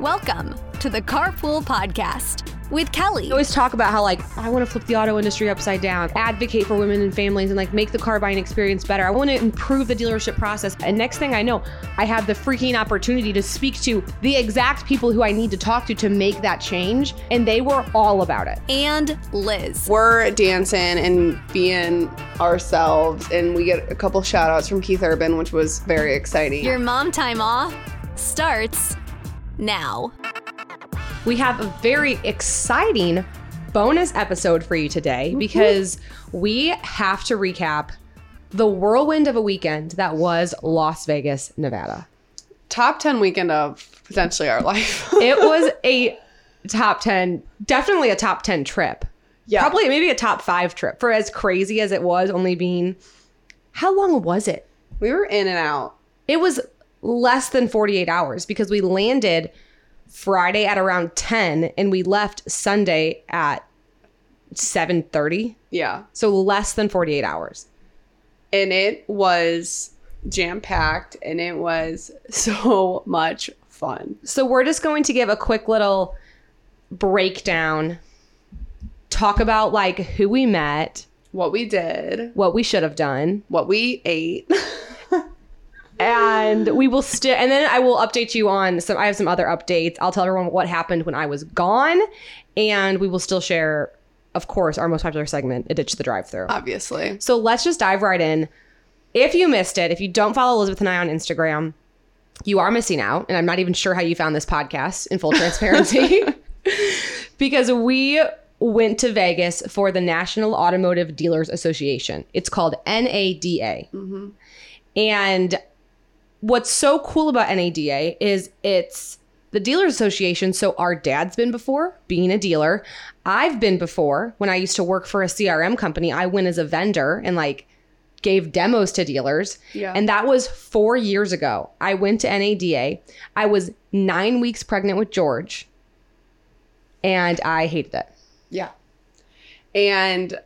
Welcome to the Carpool Podcast with Kelly. I always talk about how like I want to flip the auto industry upside down, advocate for women and families, and like make the car buying experience better. I want to improve the dealership process. And next thing I know, I have the freaking opportunity to speak to the exact people who I need to talk to to make that change, and they were all about it. And Lizz. We're dancing and being ourselves, and we get a couple shout outs from Keith Urban, which was very exciting. Your mom time off starts now. We have a very exciting bonus episode for you today because we have to recap the whirlwind of a weekend that was Las Vegas, Nevada. Top 10 weekend of potentially our life. It was a top 10, definitely a top 10 trip. yeah. Probably maybe a top five trip for as crazy as it was, only being how long was it? We were in and out. It was less than 48 hours because we landed Friday at around 10 and we left Sunday at 7:30. Yeah. So less than 48 hours. And it was jam packed and it was so much fun. So we're just going to give a quick little breakdown talk about like who we met, What we did, what we should have done, what we ate. and we will still and then i will update you on some i have some other updates. I'll tell everyone what happened when i was gone. And we will still share of course our most popular segment a ditch the drive through Obviously. so let's just dive right in. If you missed it if you don't follow elizabeth and i on instagram you are missing out. And i'm not even sure how you found this podcast in full transparency. Because we went to vegas for the national automotive dealers association. It's called nada mm-hmm. and what's so cool about NADA is it's the dealers association. So our dad's been before being a dealer. I've been before when I used to work for a CRM company. I went as a vendor and like gave demos to dealers. Yeah. And that was four years ago. I went to NADA. I was nine weeks pregnant with George and I hated it. Yeah. And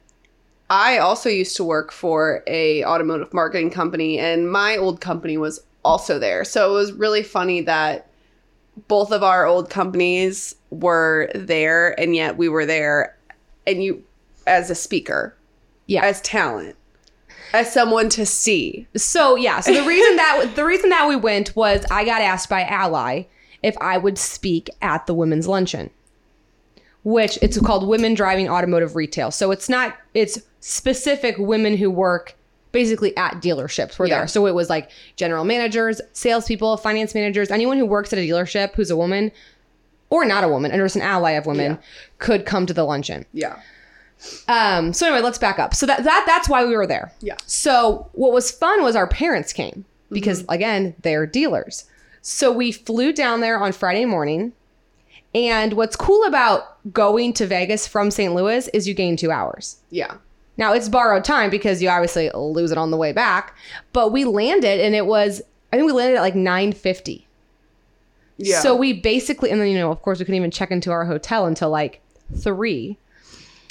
I also used to work for a automotive marketing company and my old company was also there. So it was really funny that both of our old companies were there and yet we were there and you as a speaker, Yeah. as talent, as someone to see. So yeah, so the reason that the reason that we went was I got asked by Ally if I would speak at the women's luncheon, which it's called Women Driving Automotive Retail. So it's not it's specific women who work basically at dealerships were Yeah. there. So it was like general managers, salespeople, finance managers, anyone who works at a dealership who's a woman or not a woman, and there's an ally of women Yeah. could come to the luncheon. Yeah. Um, so anyway, let's back up. So that, that that's why we were there. Yeah. So what was fun was our parents came because again, they're dealers. So we flew down there on Friday morning. And what's cool about going to Vegas from St. Louis is you gain two hours. Yeah. Now it's borrowed time because you obviously lose it on the way back. But we landed and it was I think we landed at like 950. Yeah. So we basically, and then, you know, of course, we couldn't even check into our hotel until like three.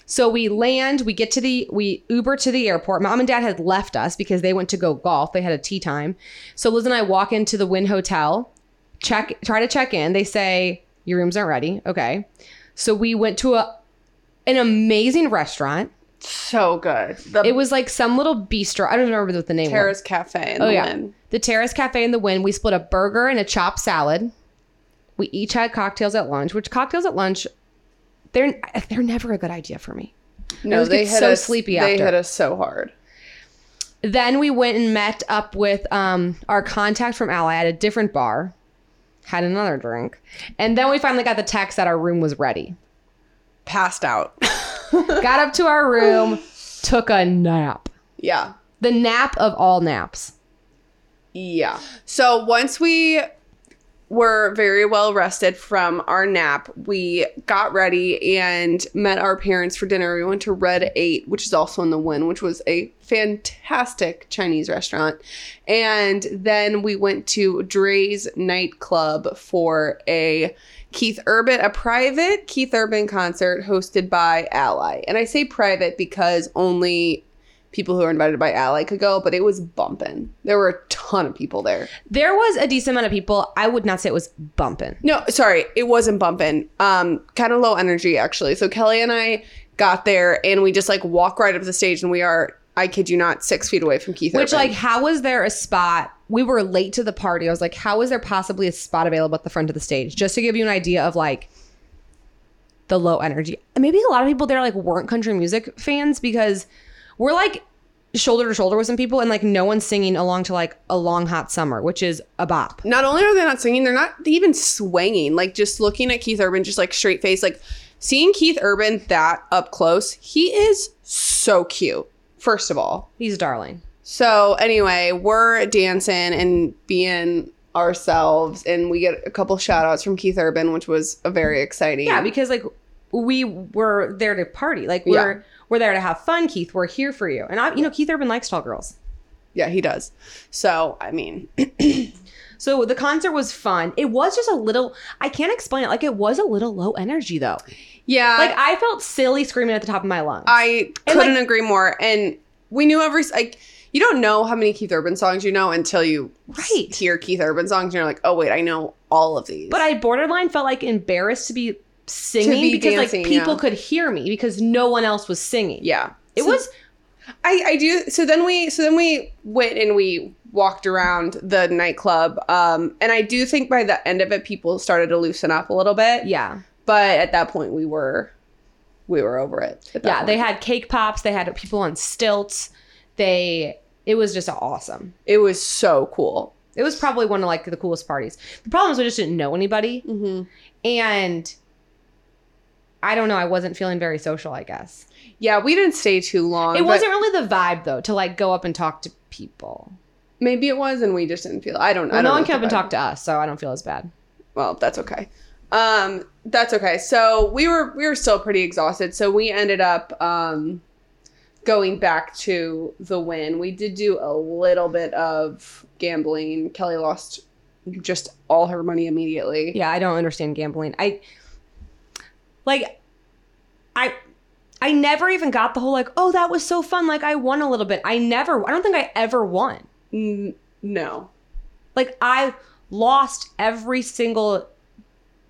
So we land, we get to the, we Uber to the airport. Mom and dad had left us because they went to go golf. They had a tee time. So Lizz and I walk into the Wynn Hotel, check, try to check in. They say, your rooms aren't ready. Okay. So we went to a, an amazing restaurant. So good. The It was like some little bistro. I don't remember what the name was. Terrace Cafe in Oh the yeah, the Terrace Cafe in the Wynn. We split a burger and a chopped salad. We each had cocktails at lunch. Which cocktails at lunch, they're they're never a good idea for me. No, they hit so us, sleepy They after. hit us so hard. Then we went and met up with um, our contact from Ally at a different bar. Had another drink, and then we finally got the text that our room was ready. Passed out. Got up to our room, took a nap. yeah. The nap of all naps. Yeah. So once we were very well rested from our nap. We got ready and met our parents for dinner. We went to Red 8, which is also in the Wynn, which was a fantastic Chinese restaurant. And then we went to Drai's nightclub for a Keith Urban, a private Keith Urban concert hosted by Ally. And I say private because only people who are invited by Ally could go, but it was bumping. There were a ton of people there. There was a decent amount of people. I would not say it was bumping. No, sorry, it wasn't bumping. Um, kind of low energy actually. So Kelly and I got there and we just like walk right up the stage and we are, I kid you not, six feet away from Keith. Urban. Which, Urban. like, how was there a spot? We were late to the party. I was like, how is there possibly a spot available at the front of the stage? Just to give you an idea of like the low energy. Maybe a lot of people there like weren't country music fans because we're like shoulder to shoulder with some people and like no one's singing along to like a long hot summer, which is a bop. not only are they not singing, they're not even swinging. Like just looking at Keith Urban, just like straight face, like seeing Keith Urban that up close, he is so cute. First of all, He's darling. So anyway, we're dancing and being ourselves, and we get a couple shout outs from Keith Urban, which was a very exciting. Yeah, because like we were there to party. Like we're Yeah. we're there to have fun, Keith. We're here for you. And I you know, Keith Urban likes tall girls. yeah, he does. So I mean, So the concert was fun. It was just a little I can't explain it. Like it was a little low energy though. yeah, Like I felt silly screaming at the top of my lungs. I And, couldn't like- agree more. And we knew every like you don't know how many Keith Urban songs you know until you Right. hear Keith Urban songs, and you're like, oh wait, I know all of these. but I borderline felt like embarrassed to be singing be because dancing, like people yeah. could hear me because no one else was singing. yeah, It So- was I, I do. So then we so then we went and we walked around the nightclub. Um, and I do think by the end of it, people started to loosen up a little bit. yeah. But at that point, we were we were over it. Yeah, they had cake pops, they had people on stilts. They it was just awesome. It was so cool. It was probably one of like the coolest parties. The problem is we just didn't know anybody, Mm-hmm. and I don't know. I wasn't feeling very social. I guess Yeah, we didn't stay too long. it but wasn't really the vibe though to like go up and talk to people. Maybe it was, and we just didn't feel. I don't. I don't no know one came up and talked to us, so I don't feel as bad. well that's okay um that's okay so we were we were still pretty exhausted so we ended up um going back to the Wynn we did do a little bit of gambling kelly lost just all her money immediately Yeah, I don't understand gambling. I like I I never even got the whole like, oh, that was so fun. Like I won a little bit. I never I don't think I ever won. N- no Like I lost every single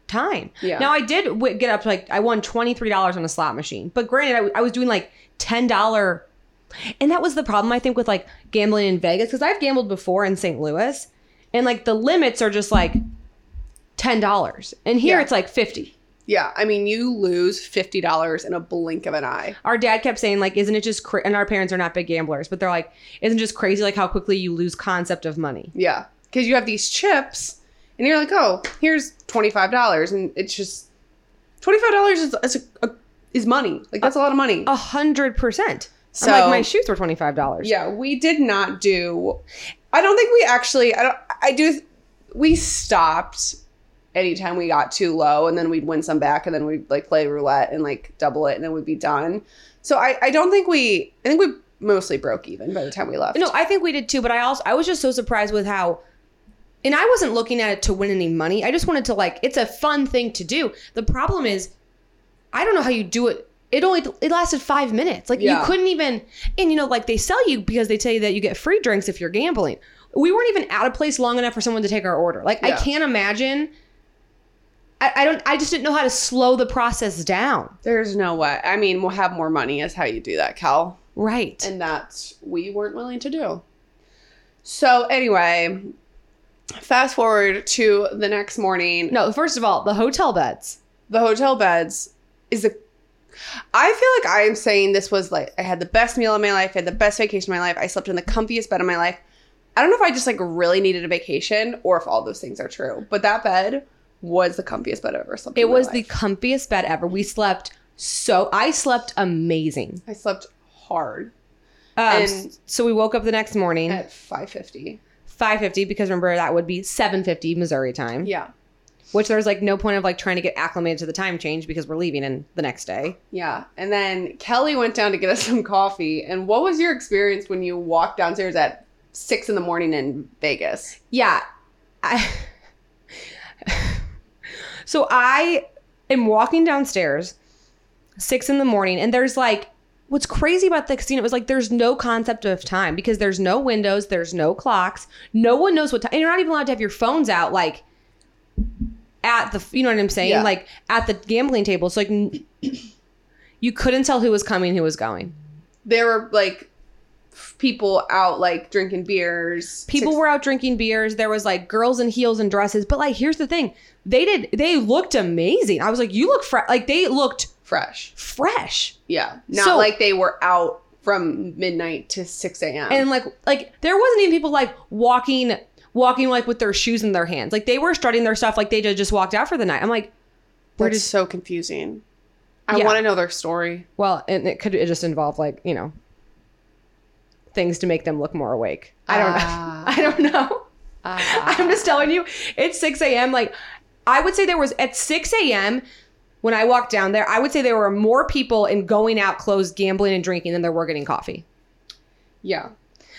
time. Yeah. Now I did w- get up to like I won twenty three dollars on a slot machine, but granted, I, w- I was doing like ten dollar, and that was the problem I think with like gambling in Vegas because I've gambled before in St. Louis, and like the limits are just like ten dollars, and here Yeah. it's like fifty. Yeah i mean you lose $50 in a blink of an eye Our dad kept saying like, "Isn't it just?" Cra-? And our parents are not big gamblers, but they're like, "Isn't it just crazy like how quickly you lose concept of money?" yeah because you have these chips and you're like oh here's $25 and it's just $25 is, is, a, a, is money like that's a lot of money A hundred percent. I'm So- like, my shoes were twenty five dollars. Yeah, we did not do. I don't think we actually. I don't. I do. We stopped anytime we got too low, and then we'd win some back, and then we'd like play roulette and like double it, and then we'd be done. So I. I don't think we. I think we mostly broke even by the time we left. No, I think we did too, but I also I was just so surprised with how and I wasn't looking at it to win any money. I just wanted to like it's a fun thing to do. The problem is I don't know how you do it. It only it lasted 5 minutes. Like Yeah. you couldn't even and you know like they sell you because they tell you that you get free drinks if you're gambling. We weren't even out of place long enough for someone to take our order. Like I can't imagine I, I don't I just didn't know how to slow the process down. There's no way. I mean, we'll have more money is how you do that, Cal. Right. and that's we weren't willing to do. So anyway, fast forward to the next morning. no, first of all, the hotel beds. the hotel beds is a I feel like I am saying this was like I had the best meal of my life, I had the best vacation of my life, I slept in the comfiest bed of my life. I don't know if I just like really needed a vacation or if all those things are true, but that bed was the comfiest bed I've ever slept. It was the life. comfiest bed ever. We slept so I slept amazing. I slept hard Um, And- so we woke up the next morning, at 5:50. 5:50 because remember that would be 7:50 Missouri time. Yeah. Which there's like no point of like trying to get acclimated to the time change because we're leaving in the next day. Yeah. And then Kelly went down to get us some coffee. And what was your experience when you walked downstairs at six in the morning in Vegas? Yeah. I, so I am walking downstairs, six in the morning, and there's like, what's crazy about the casino is like there's no concept of time because there's no windows, there's no clocks, no one knows what time, and you're not even allowed to have your phones out like at the, you know what I'm saying? Yeah. Like at the gambling table. So like, you couldn't tell who was coming, who was going. There were like people out like drinking beers. People Six- were out drinking beers. There was like girls in heels and dresses. But like, here's the thing: they did. They looked amazing. I was like, you look fresh. Like they looked fresh. fresh. Yeah. Not So- like they were out from midnight to 6 a.m. And like, like there wasn't even people like walking, walking like with their shoes in their hands. Like they were strutting their stuff like they just walked out for the night. I'm like, That's did? so confusing. I Yeah. want to know their story. Well, and it could it just involve like you know things to make them look more awake. I don't Ah. know. I don't know. I'm just telling you, it's 6 a.m. Like, I would say there was at 6 a.m. when I walked down there, I would say there were more people in going out, closed, gambling, and drinking than there were getting coffee. Yeah.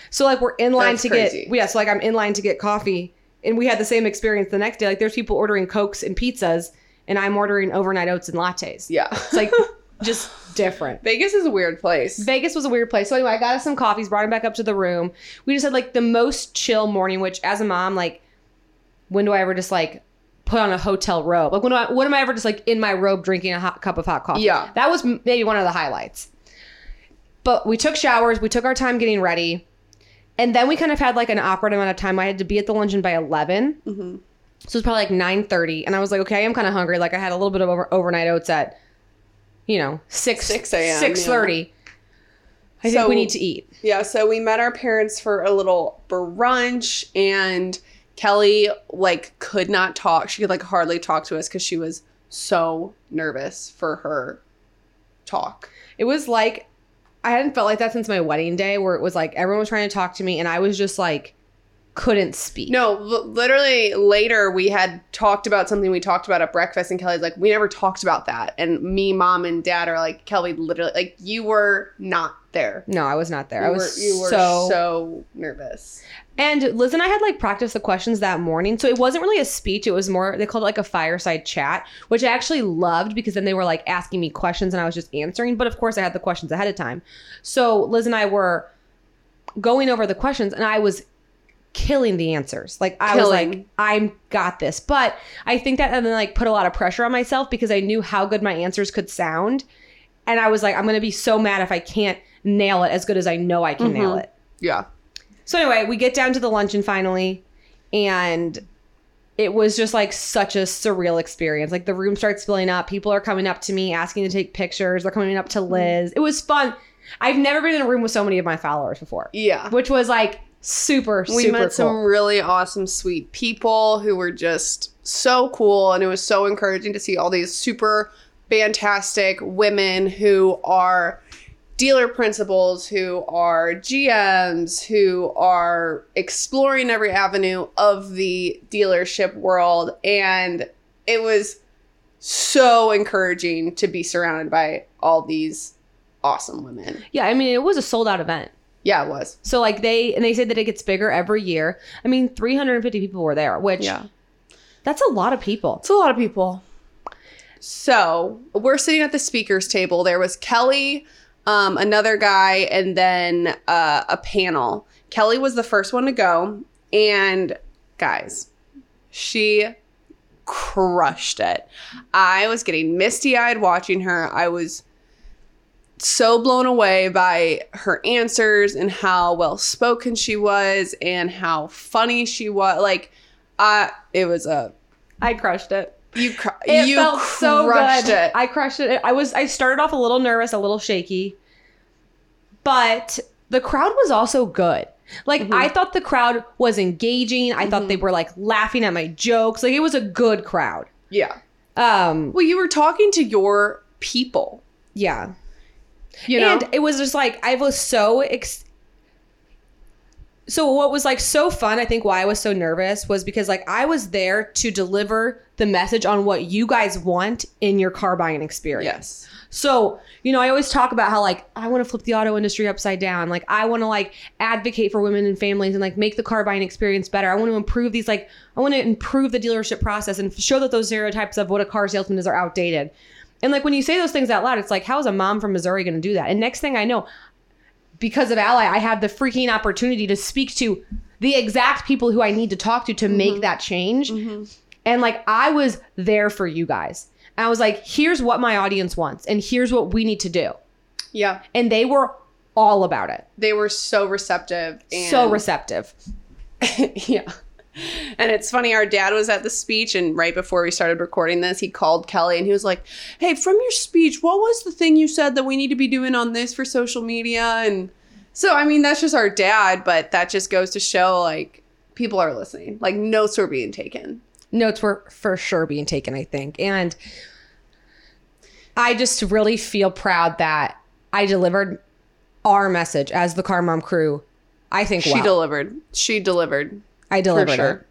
So, like, we're in line That's to crazy. get, yeah, so like I'm in line to get coffee. And we had the same experience the next day. Like, there's people ordering Cokes and pizzas, and I'm ordering overnight oats and lattes. Yeah. It's like just different. Vegas is a weird place. Vegas was a weird place. So anyway, I got us some coffees, brought him back up to the room. We just had like the most chill morning, which as a mom, like, when do I ever just like put on a hotel robe? Like, when do I, when am I ever just like in my robe drinking a hot cup of hot coffee? Yeah. That was maybe one of the highlights. But we took showers, we took our time getting ready. And then we kind of had like an awkward amount of time. I had to be at the luncheon by 11. Mm-hmm. So it was probably like 9.30. And I was like, okay, I'm kind of hungry. Like I had a little bit of over, overnight oats at, you know, 6, 6 a.m., 6.30. I think So- we need to eat. Yeah, so we met our parents for a little brunch and Kelly like could not talk. She could like hardly talk to us cuz she was so nervous for her talk. It was like I hadn't felt like that since my wedding day, where it was like everyone was trying to talk to me, and I was just like couldn't speak. No, l- literally later we had talked about something we talked about at breakfast and Kelly's like we never talked about that. And me, mom and dad are like Kelly literally like you were not there. no, I was not there. You I was were, you were so, so nervous. And Lizz and I had like practiced the questions that morning, so it wasn't really a speech. It was more they called it like a fireside chat, which I actually loved because then they were like asking me questions and I was just answering. But of course, I had the questions ahead of time. So Lizz and I were going over the questions, and I was killing the answers. Like I was like, I'm got this. But I think that and then like put a lot of pressure on myself because I knew how good my answers could sound, and I was like, I'm gonna be so mad if I can't nail it as good as I know I can nail mm-hmm. it. Yeah. So anyway, we get down to the luncheon finally, and it was just like such a surreal experience. Like the room starts filling up. People are coming up to me asking to take pictures. They're coming up to mm-hmm. Lizz. It was fun. I've never been in a room with so many of my followers before, Yeah. which was like super we super met cool. some really awesome sweet people who were just so cool and it was so encouraging to see all these super fantastic women who are dealer principals who are GMs who are exploring every avenue of the dealership world and it was so encouraging to be surrounded by all these awesome women. yeah, I mean it was a sold out event. Yeah, it was. So like they and they said that it gets bigger every year. I mean, 350 people were there, which Yeah. that's a lot of people. It's a lot of people. So we're sitting at the speakers table. There was Kelly, um, another guy, and then uh, a panel. Kelly was the first one to go. And guys, she crushed it. I was getting misty eyed watching her. I was so blown away by her answers and how well spoken she was and how funny she was. Like, uh, it was a I crushed it. you cr- It you felt so good. it. I crushed it. I was I started off a little nervous, a little shaky, but the crowd was also good. Like Mm-hmm. I thought the crowd was engaging. I thought they were like laughing at my jokes. Like it was a good crowd. yeah. Um, Well, you were talking to your people. yeah. You know. And it was just like I was so ex- so what was like so fun i think why i was so nervous was because like i was there to deliver the message on what you guys want in your car buying experience Yes. so you know i always talk about how like i want to flip the auto industry upside down like i want to like advocate for women and families and like make the car buying experience better i want to improve these like i want to improve the dealership process and show that those stereotypes of what a car salesman is are outdated and like when you say those things out loud it's like how is a mom from missouri going to do that and next thing i know because of Ally, I have the freaking opportunity to speak to the exact people who I need to talk to to mm-hmm. make that change. Mm-hmm. And like I was there for you guys. And I was like, here's what my audience wants, and here's what we need to do. Yeah. And they were all about it. They were so receptive. And So receptive. yeah. And it's funny, our dad was at the speech, and right before we started recording this, he called Kelly and he was like, Hey, from your speech, what was the thing you said that we need to be doing on this for social media? And so, I mean, that's just our dad, but that just goes to show like people are listening, like notes are being taken. Notes were for sure being taken, I think. And I just really feel proud that I delivered our message as the Car Mom crew. I think She well. delivered. She delivered. I delivered sure. it.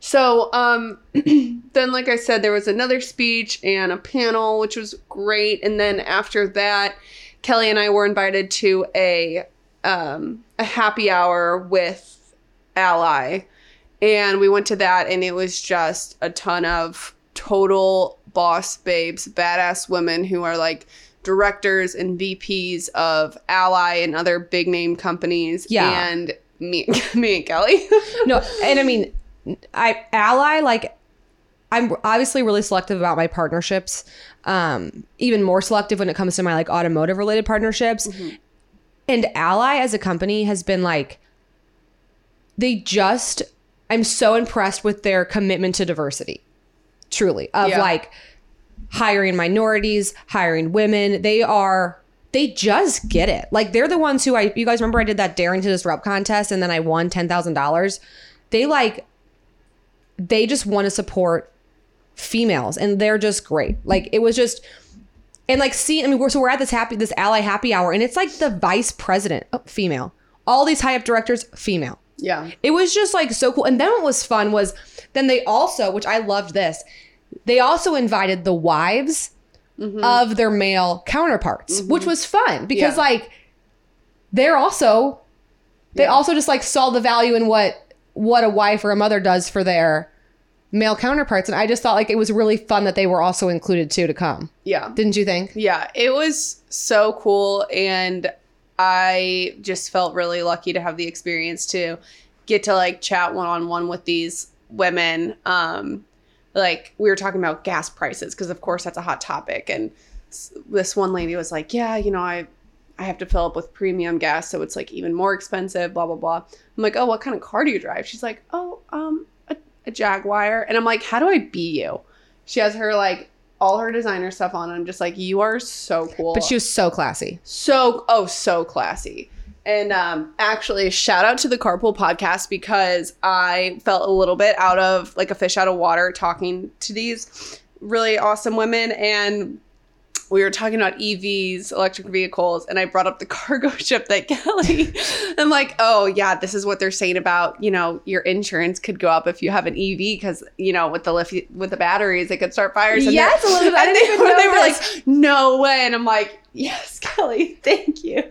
So, um, then, like I said, there was another speech and a panel, which was great. And then after that, Kelly and I were invited to a um, a happy hour with Ally, and we went to that, and it was just a ton of total boss babes, badass women who are like directors and VPs of Ally and other big name companies. Yeah. and me, me and Kelly. no and i mean i ally like i'm obviously really selective about my partnerships um even more selective when it comes to my like automotive related partnerships and ally as a company has been like they just i'm so impressed with their commitment to diversity truly of Yeah. like hiring minorities hiring women they are they just get it. Like they're the ones who i you guys remember i did that daring to disrupt contest and then i won $10000 they like they just want to support females and they're just great. Like it was just and like see i mean we're so we're at this happy this ally happy hour and it's like the vice president oh, female. All these high up directors female. Yeah. it was just like so cool. And then what was fun was then they also, which I loved this, they also invited the wives of their male counterparts, which was fun because Yeah. like they're also they Yeah. also just like saw the value in what what a wife or a mother does for their male counterparts. And I just thought like it was really fun that they were also included too to come. Yeah. Didn't you think? Yeah, it was so cool and I just felt really lucky to have the experience to get to like chat one on one with these women. Um like we were talking about gas prices because of course that's a hot topic and this one lady was like, "Yeah, you know, I I have to fill up with premium gas, so it's like even more expensive, blah blah blah." I'm like, "Oh, what kind of car do you drive?" She's like, "Oh, um a, a Jaguar." And I'm like, "How do I be you?" She has her like all her designer stuff on. And I'm just like, you are so cool. But she was so classy. so oh so classy. And um, actually, shout out to the Carpool podcast because I felt a little bit out of like a fish out of water talking to these really awesome women. And we were talking about EVs, electric vehicles, and I brought up the cargo ship that Kelly. I'm like, oh yeah, this is what they're saying about you know your insurance could go up if you have an EV because you know with the lithium with the batteries it could start fires. And Yes, Elizabeth, I and didn't they, even know they were this. like, no way, and I'm like, yes, Kelly, thank you.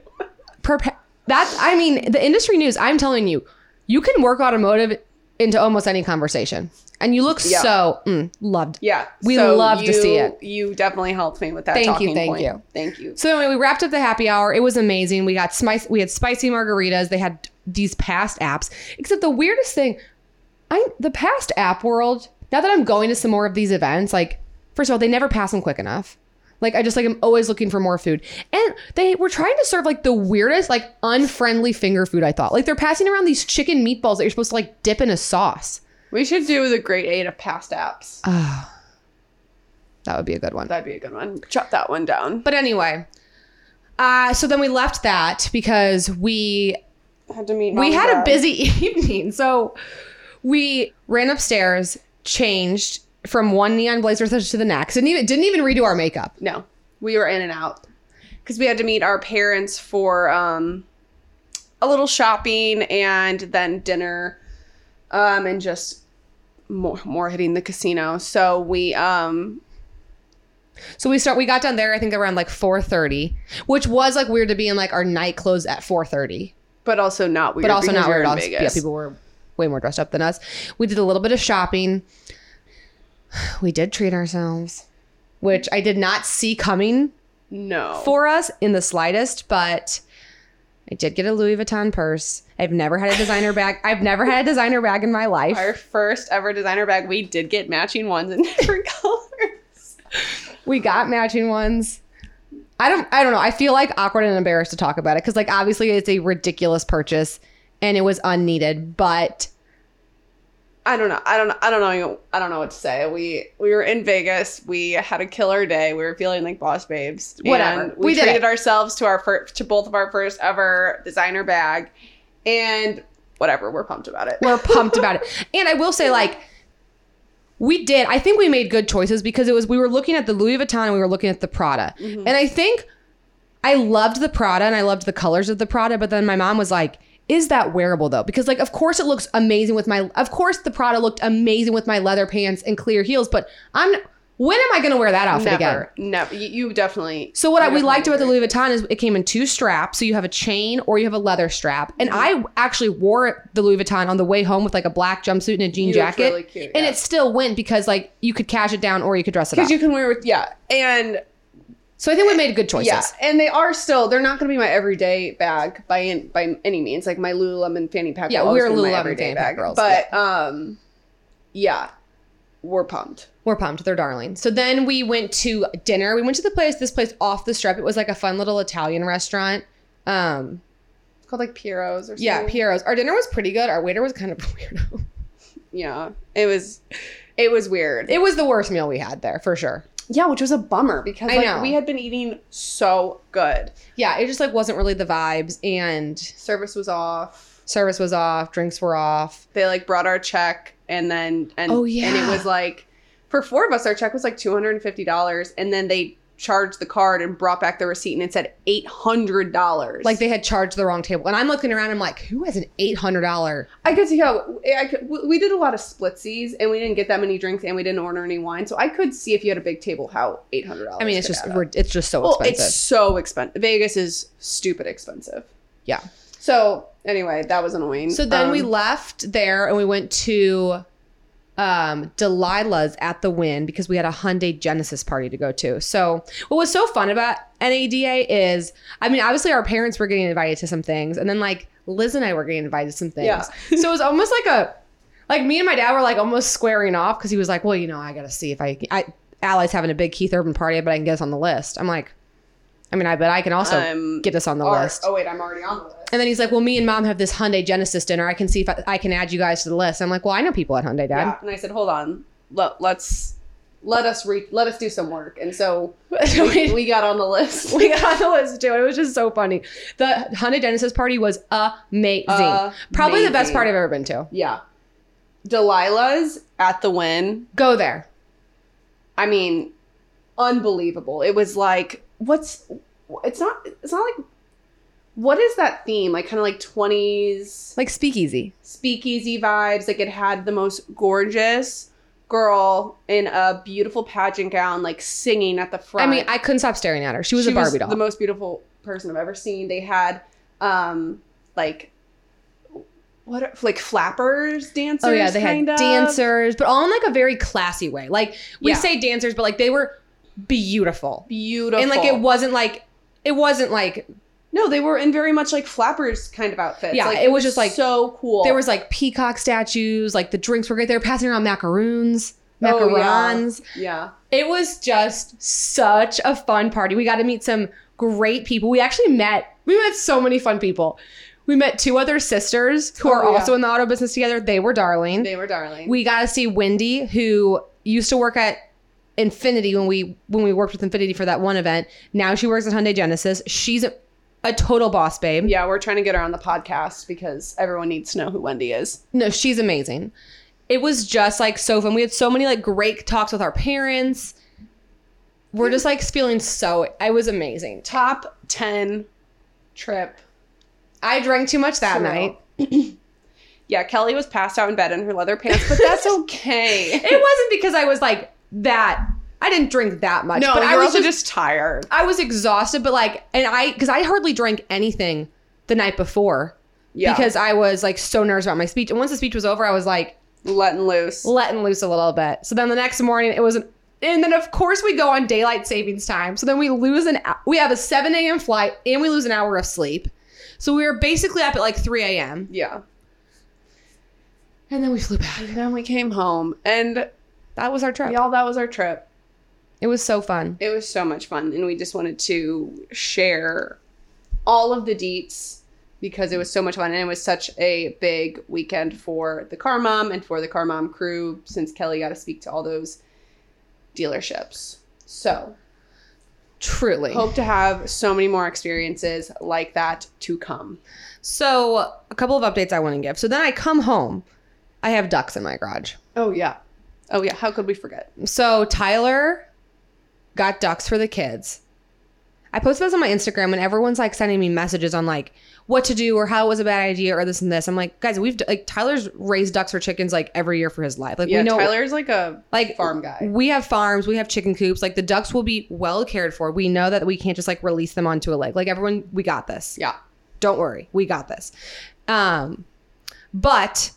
That's I mean, the industry news, I'm telling you, you can work automotive into almost any conversation. And you look Yeah. so mm, loved. Yeah, We so love to see it. You definitely helped me with that. Thank you, thank point. you. thank you. So anyway, we wrapped up the happy hour. It was amazing. We got spice we had spicy margaritas. They had these past apps. Except the weirdest thing, I the past app world, now that I'm going to some more of these events, like first of all, they never pass them quick enough. Like I just like I'm always looking for more food. And they were trying to serve like the weirdest, like unfriendly finger food, I thought. Like they're passing around these chicken meatballs that you're supposed to like dip in a sauce. We should do the great eight of past apps. Oh, That would be a good one. That'd be a good one. Jot that one down. But anyway, uh, so then we left that because we Had to meet. we had and a busy evening. So we ran upstairs, changed from one neon blazer to the next. Didn't even didn't even redo our makeup. No, we were in and out because we had to meet our parents for um a little shopping and then dinner, um, and just more more hitting the casino. So we um So we start. We got down there. I think around like four thirty, which was like weird to be in like our night clothes at four thirty, but also not weird. but also not we were weird. Also, Vegas. yeah, people were way more dressed up than us. We did a little bit of shopping. We did treat ourselves, which I did not see coming no for us in the slightest, but I did get a Louis Vuitton purse. I've never had a designer bag. I've never had a designer bag in my life. our first ever designer bag. We did get matching ones in different colors. We got matching ones. I don't I don't know. I feel like awkward and embarrassed to talk about it cuz like obviously it's a ridiculous purchase and it was unneeded, but I don't know. I don't know. I don't know. I don't know what to say. We we were in Vegas. We had a killer day. We were feeling like boss babes. Whatever. And we, We treated ourselves to our first, to both of our first ever designer bag, and whatever. We're pumped about it. we're pumped about it. And I will say like we did. I think we made good choices because it was we were looking at the Louis Vuitton and we were looking at the Prada. Mm-hmm. And I think I loved the Prada and I loved the colors of the Prada, but then my mom was like, "Is that wearable though?" Because like of course it looks amazing with my of course the Prada looked amazing with my leather pants and clear heels, but I'm when am I going to wear that outfit again? never, never. You, definitely. So what I, we liked about the Louis Vuitton is it came in two straps. So you have a chain or you have a leather strap. And mm-hmm. I actually wore the Louis Vuitton on the way home with like a black jumpsuit and a jean You jacket. really cute, And yeah. it still went because like you could cash it down or you could dress it up. because you can wear with yeah, and so I think we made good choices. yeah, and they are still. They're not going to be my everyday bag by in, by any means. Like my Lululemon fanny pack. Yeah, we're Lululemon everyday fanny pack bag. girls, But um, yeah, we're pumped. We're pumped. They're darling. So then we went to dinner. We went to the place, this place off the strip. It was like a fun little Italian restaurant. Um, It's called like Piero's or something. yeah, Piero's. Our dinner was pretty good. Our waiter was kind of weirdo. Yeah, it was. It was weird. It was the worst meal we had there for sure. Yeah, which was a bummer because I like, know. we had been eating so good. Yeah, it just like wasn't really the vibes and Service was off. service was off, drinks were off. They like brought our check and then and Oh, yeah. and it was like for four of us our check was like two hundred and fifty dollars and then they charged the card and brought back the receipt and it said eight hundred dollars. Like they had charged the wrong table. And I'm looking around, I'm like, who has an $800? I could see how I could, we we did a lot of splitsies and we didn't get that many drinks and we didn't order any wine, so I could see if you had a big table how eight hundred dollars. I mean, it's just it's just so well, expensive. it's so expensive. Vegas is stupid expensive. yeah. So anyway, that was annoying. So then we Um, left there and we went to um Delilah's at the Wynn because we had a Hyundai Genesis party to go to. So what was so fun about NADA is I mean obviously our parents were getting invited to some things and then like Lizz and I were getting invited to some things. Yeah. so it was almost like a like me and my dad were like almost squaring off because he was like, well, you know, I got to see if I, I Ally's having a big Keith Urban party, but I can get us on the list. I'm like, I mean, I bet I can also I'm get this on the are- list. Oh wait, I'm already on the list. And then he's like, "Well, me and mom have this Hyundai Genesis dinner. I can see if I, I can add you guys to the list." I'm like, "Well, I know people at Hyundai, Dad." Yeah, and I said, hold on, let, let's let us re- let us do some work. And so we, we got on the list. We got on the list too. It was just so funny. The Hyundai Genesis party was amazing. Probably the best party I've ever been to. yeah, Delilah's at the Wynn. Go there. I mean, unbelievable. It was like what's it's not it's not like what is that theme? Like kind of like 20s Like speakeasy. speakeasy vibes. Like it had the most gorgeous girl in a beautiful pageant gown like singing at the front. I mean, I couldn't stop staring at her. She was a Barbie doll. The most beautiful person I've ever seen. They had um like what are, like flappers dancers. oh yeah, they had of. dancers, but all in like a very classy way. Like we Yeah. say dancers, but like they were beautiful. Beautiful. And like it wasn't like it wasn't like No, they were in very much like flappers kind of outfits. Yeah, like, it was just, like- so cool. There was like peacock statues, like the drinks were great. They were passing around macaroons, Oh, yeah. macarons. yeah. It was just such a fun party. We got to meet some great people. We actually met, we met so many fun people. We met two other sisters who Oh, are yeah. also in the auto business together. They were darling. They were darling. we got to see Wendy, who used to work at Infiniti when we when we worked with Infiniti for that one event. Now she works at Hyundai Genesis. She's a, a total boss babe. yeah, we're trying to get her on the podcast because everyone needs to know who Wendy is. No, she's amazing. It was just like so fun. We had so many like great talks with our parents. We're just like feeling so. It was amazing. Top 10 trip I drank too much that Surreal. night. Yeah, Kelly was passed out in bed in her leather pants, but that's okay. It wasn't because I was like that. I didn't drink that much. no, but I was also just, just tired. I was exhausted, but like, and I because I hardly drank anything the night before Yeah, because I was like so nervous about my speech. And once the speech was over, I was like letting loose. letting loose a little bit. So then the next morning, it was an and then of course we go on daylight savings time. So then we lose an we have a seven a.m. flight and we lose an hour of sleep. So we were basically up at like three a.m. Yeah. and then we flew back. And then we came home, and That was our trip. y'all, that was our trip. It was so fun. It was so much fun, and we just wanted to share all of the deets because it was so much fun, and it was such a big weekend for the Car Mom and for the Car Mom crew since Kelly got to speak to all those dealerships. So, Truly. hope to have so many more experiences like that to come. So, a couple of updates I want to give. So then I come home. I have ducks in my garage. Oh yeah, oh yeah. How could we forget? So Tyler got ducks for the kids. I posted those on my Instagram and everyone's like sending me messages on like what to do or how it was a bad idea or this and this. I'm like, guys, we've like Tyler's raised ducks or chickens like every year for his life. Like Yeah, we know Tyler's like a like farm guy. We have farms, we have chicken coops. Like the ducks will be well cared for. We know that we can't just like release them onto a lake. Like everyone, we got this. Yeah. Don't worry, we got this. Um, but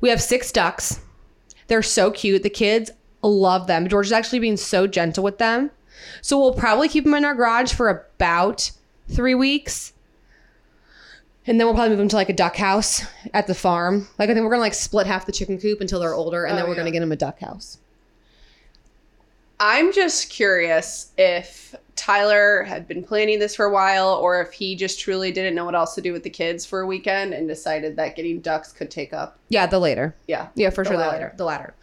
we have six ducks. They're so cute. The kids love them. George is actually being so gentle with them. So we'll probably keep them in our garage for about three weeks. And then we'll probably move them to like a duck house at the farm. Like I think we're gonna like split half the chicken coop until they're older, and then Oh, we're gonna yeah. get them a duck house. I'm just curious if Tyler had been planning this for a while or if he just truly didn't know what else to do with the kids for a weekend and decided that getting ducks could take up. Yeah, the later. Yeah. Yeah, for The sure, the later. The latter.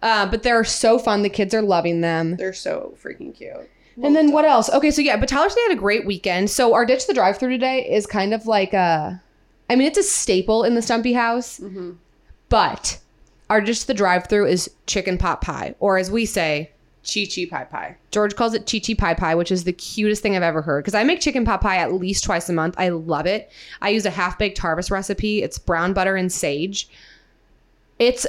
Uh, but they're so fun. The kids are loving them. They're so freaking cute. And then what else? Okay, so yeah, but Tyler said they had a great weekend. So our ditch the drive through today is kind of like a, I mean, it's a staple in the Stumpe house, but our ditch the drive through is chicken pot pie, or as we say, Chi Chi Pie Pie. George calls it chi chi pie pie, which is the cutest thing I've ever heard. Because I make chicken pot pie at least twice a month. I love it. I use a half baked harvest recipe. It's brown butter and sage. It's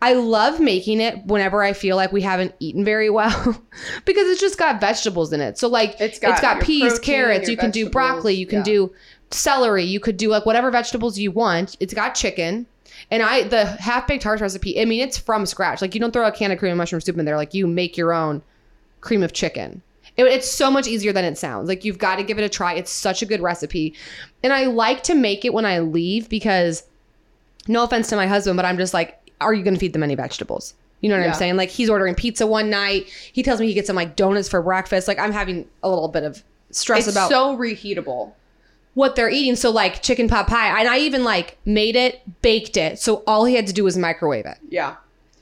I love making it whenever I feel like we haven't eaten very well because it's just got vegetables in it. So like It's got your peas, protein, carrots, you can do broccoli, you can yeah. do celery, you could do like whatever vegetables you want. It's got chicken. And I the half baked harvest recipe, I mean it's from scratch. Like you don't throw a can of cream and mushroom soup in there, like you make your own cream of chicken. It- it's so much easier than it sounds. Like you've got to give it a try. It's such a good recipe. And I like to make it when I leave because no offense to my husband, but I'm just like, are you going to feed them any vegetables? You know what Yeah. I'm saying? Like he's ordering pizza one night. He tells me he gets some like donuts for breakfast. Like I'm having a little bit of stress about It's about so reheatable. What they're eating. So like chicken pot pie, and I even like made it, baked it. So all he had to do was microwave it. Yeah.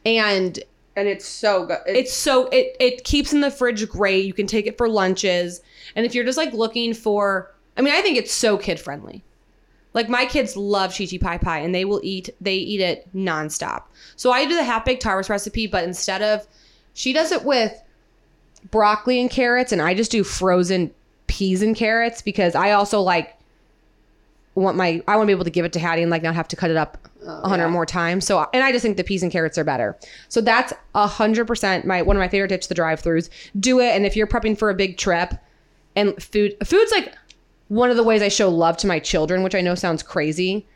And And it's so good. it's so it it keeps in the fridge great. You can take it for lunches. And if you're just like looking for I mean, I think it's so kid friendly. Like my kids love Chi Chi Pie Pie and they will eat they eat it nonstop. So I do the half baked harvest recipe, but instead of she does it with broccoli and carrots, and I just do frozen peas and carrots because I also like want my I want to be able to give it to Hattie and like not have to cut it up oh, a hundred yeah. more times. So and I just think the peas and carrots are better. So that's a hundred percent my one of my favorite tips. The drive-throughs do it, and if you're prepping for a big trip, and food food's like one of the ways I show love to my children, which I know sounds crazy,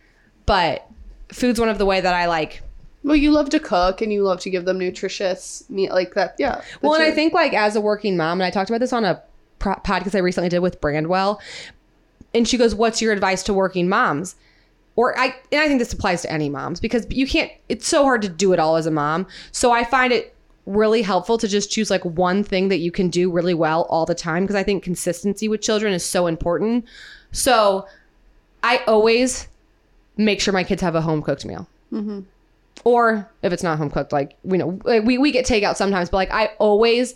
but food's one of the way that I like well, you love to cook and you love to give them nutritious meat like that. Yeah. Well, and I think like as a working mom, and I talked about this on a podcast I recently did with Brandwell, and she goes, "What's your advice to working moms?" Or I and I think this applies to any moms because you can't. It's so hard to do it all as a mom. So I find it really helpful to just choose like one thing that you can do really well all the time because I think consistency with children is so important. So I always make sure my kids have a home cooked meal mm-hmm. or if it's not home cooked, like we know like, we we get takeout sometimes, but like I always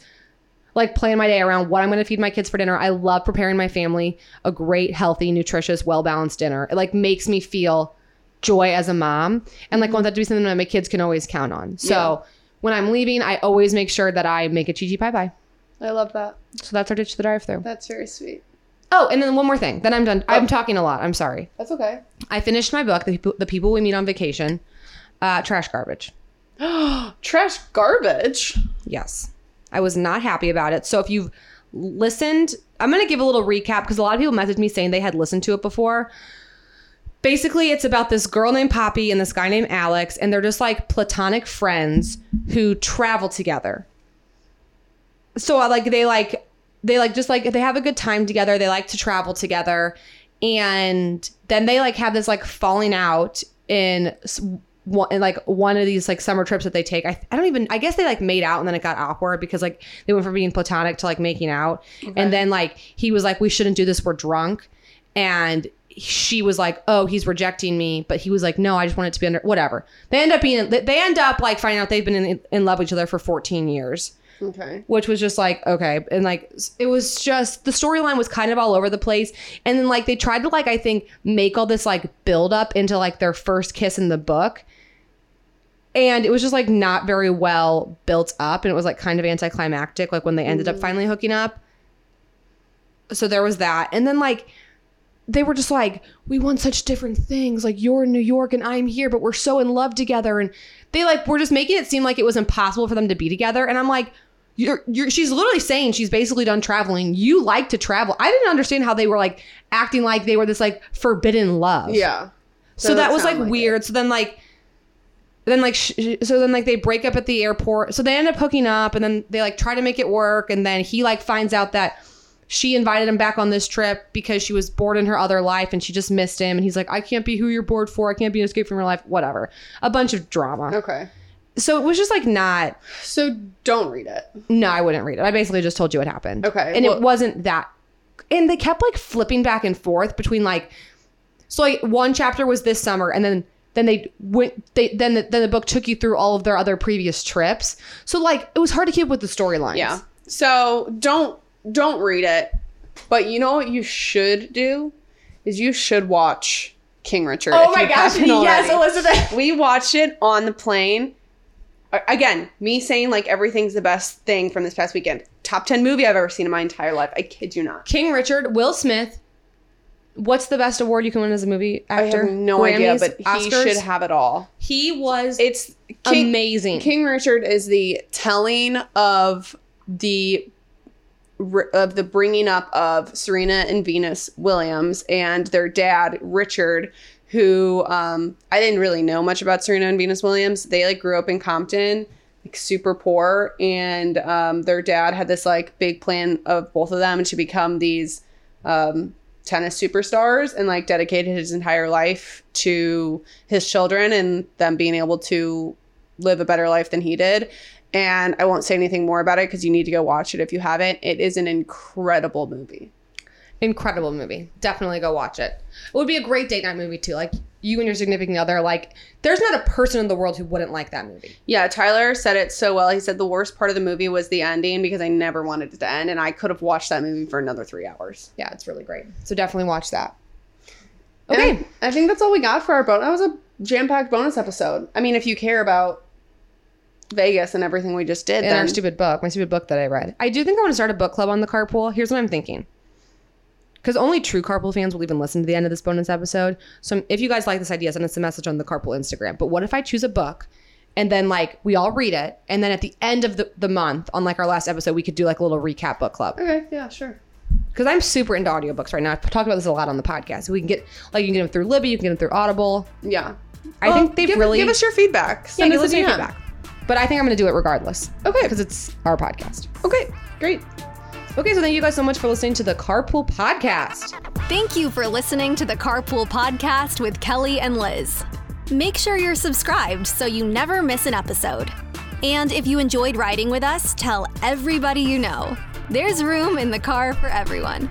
like plan my day around what I'm going to feed my kids for dinner. I love preparing my family a great, healthy, nutritious, well balanced dinner. It like makes me feel joy as a mom, and like want that to be something that my kids can always count on. So Yeah. when I'm leaving, I always make sure that I make a chi chi pie pie. I love that. So that's our ditch to the drive through. That's very sweet. Oh, and then one more thing. Then I'm done. I'm talking a lot. I'm sorry. That's okay. I finished my book, The People, the People We Meet on Vacation. Uh, trash garbage. Trash garbage. Yes. I was not happy about it. So if you've listened, I'm going to give a little recap because a lot of people messaged me saying they had listened to it before. Basically, it's about this girl named Poppy and this guy named Alex, and they're just like platonic friends who travel together. So uh, like they like they like just like if they have a good time together. They like to travel together, and then they like have this like falling out in one in like one of these like summer trips that they take. I, I don't even I guess they like made out and then it got awkward because like they went from being platonic to like making out. And then like he was like we shouldn't do this we're drunk. And she was like, "Oh, he's rejecting me," but he was like, "No, I just want it to be under whatever." They end up being they end up like finding out they've been in, in love with each other for 14 years Okay. which was just like okay and like it was just the storyline was kind of all over the place and then like they tried to like i think make all this like build up into like their first kiss in the book and it was just like not very well built up and it was like kind of anticlimactic like when they ended up mm. finally hooking up. So there was that. And then like they were just like we want such different things. Like you're in new york and i'm here but we're so in love together. And they like were just making it seem like it was impossible for them to be together. And i'm like you're, you're she's literally saying she's basically done traveling. You like to travel. I didn't understand how they were like acting like they were this like forbidden love. Yeah. so that was like, like weird. So then like then like sh- so then like they break up at the airport. So they end up hooking up and then they like try to make it work and then he like finds out that she invited him back on this trip because she was bored in her other life and she just missed him. And he's like i can't be who you're bored for. I can't be an escape from your life. Whatever. A bunch of drama. Okay. so it was just like not So don't read it. no i wouldn't read it. I basically just told you what happened. Okay, and well- it wasn't that and they kept like flipping back and forth between like so like one chapter was this summer and then then they went they then the, then the book took you through all of their other previous trips so like it was hard to keep up with the storylines Yeah. So don't don't read it. But you know what you should do is you should watch King Richard. Oh my gosh, yes. Elizabeth. We watched it on the plane. Again, me saying like everything's the best thing from this past weekend. Top 10 movie I've ever seen in my entire life. I kid you not. king richard will smith what's the best award you can win as a movie actor? I have no idea, Grammys, but he Oscars? should have it all. he was It's King, amazing King Richard is the telling of the of the bringing up of Serena and Venus Williams and their dad Richard who um I didn't really know much about Serena and Venus Williams. They like grew up in Compton, like super poor and um their dad had this like big plan of both of them to become these um tennis superstars and like dedicated his entire life to his children and them being able to live a better life than he did. And I won't say anything more about it because you need to go watch it if you haven't. It is an incredible movie. incredible movie definitely go watch it it would be a great date night movie too like you and your significant other like there's not a person in the world who wouldn't like that movie Yeah, Tyler said it so well. He said the worst part of the movie was the ending because I never wanted it to end, and I could have watched that movie for another three hours. yeah it's really great so definitely watch that okay I, I think that's all we got for our bonus. That was a jam-packed bonus episode. I mean, if you care about Vegas and everything we just did, in then our stupid book my stupid book that i read i do think i want to start a book club on the carpool here's what i'm thinking because only true carpool fans will even listen to the end of this bonus episode so if you guys like this idea send us a message on the carpool instagram but what if i choose a book and then like we all read it and then at the end of the, the month on like our last episode we could do like a little recap book club okay, yeah, sure. because I'm super into audiobooks right now. I've talked about this a lot on the podcast. We can get like you can get them through Libby, you can get them through Audible. Yeah, I think they've give, really give us your feedback. yeah, Send give us us your feedback. But I think I'm going to do it regardless. Okay. because it's our podcast. Okay, great. Okay, so thank you guys so much for listening to the Carpool Podcast. Thank you for listening to the Carpool Podcast with Kelly and Lizz. Make sure you're subscribed so you never miss an episode. And if you enjoyed riding with us, tell everybody you know. There's room in the car for everyone.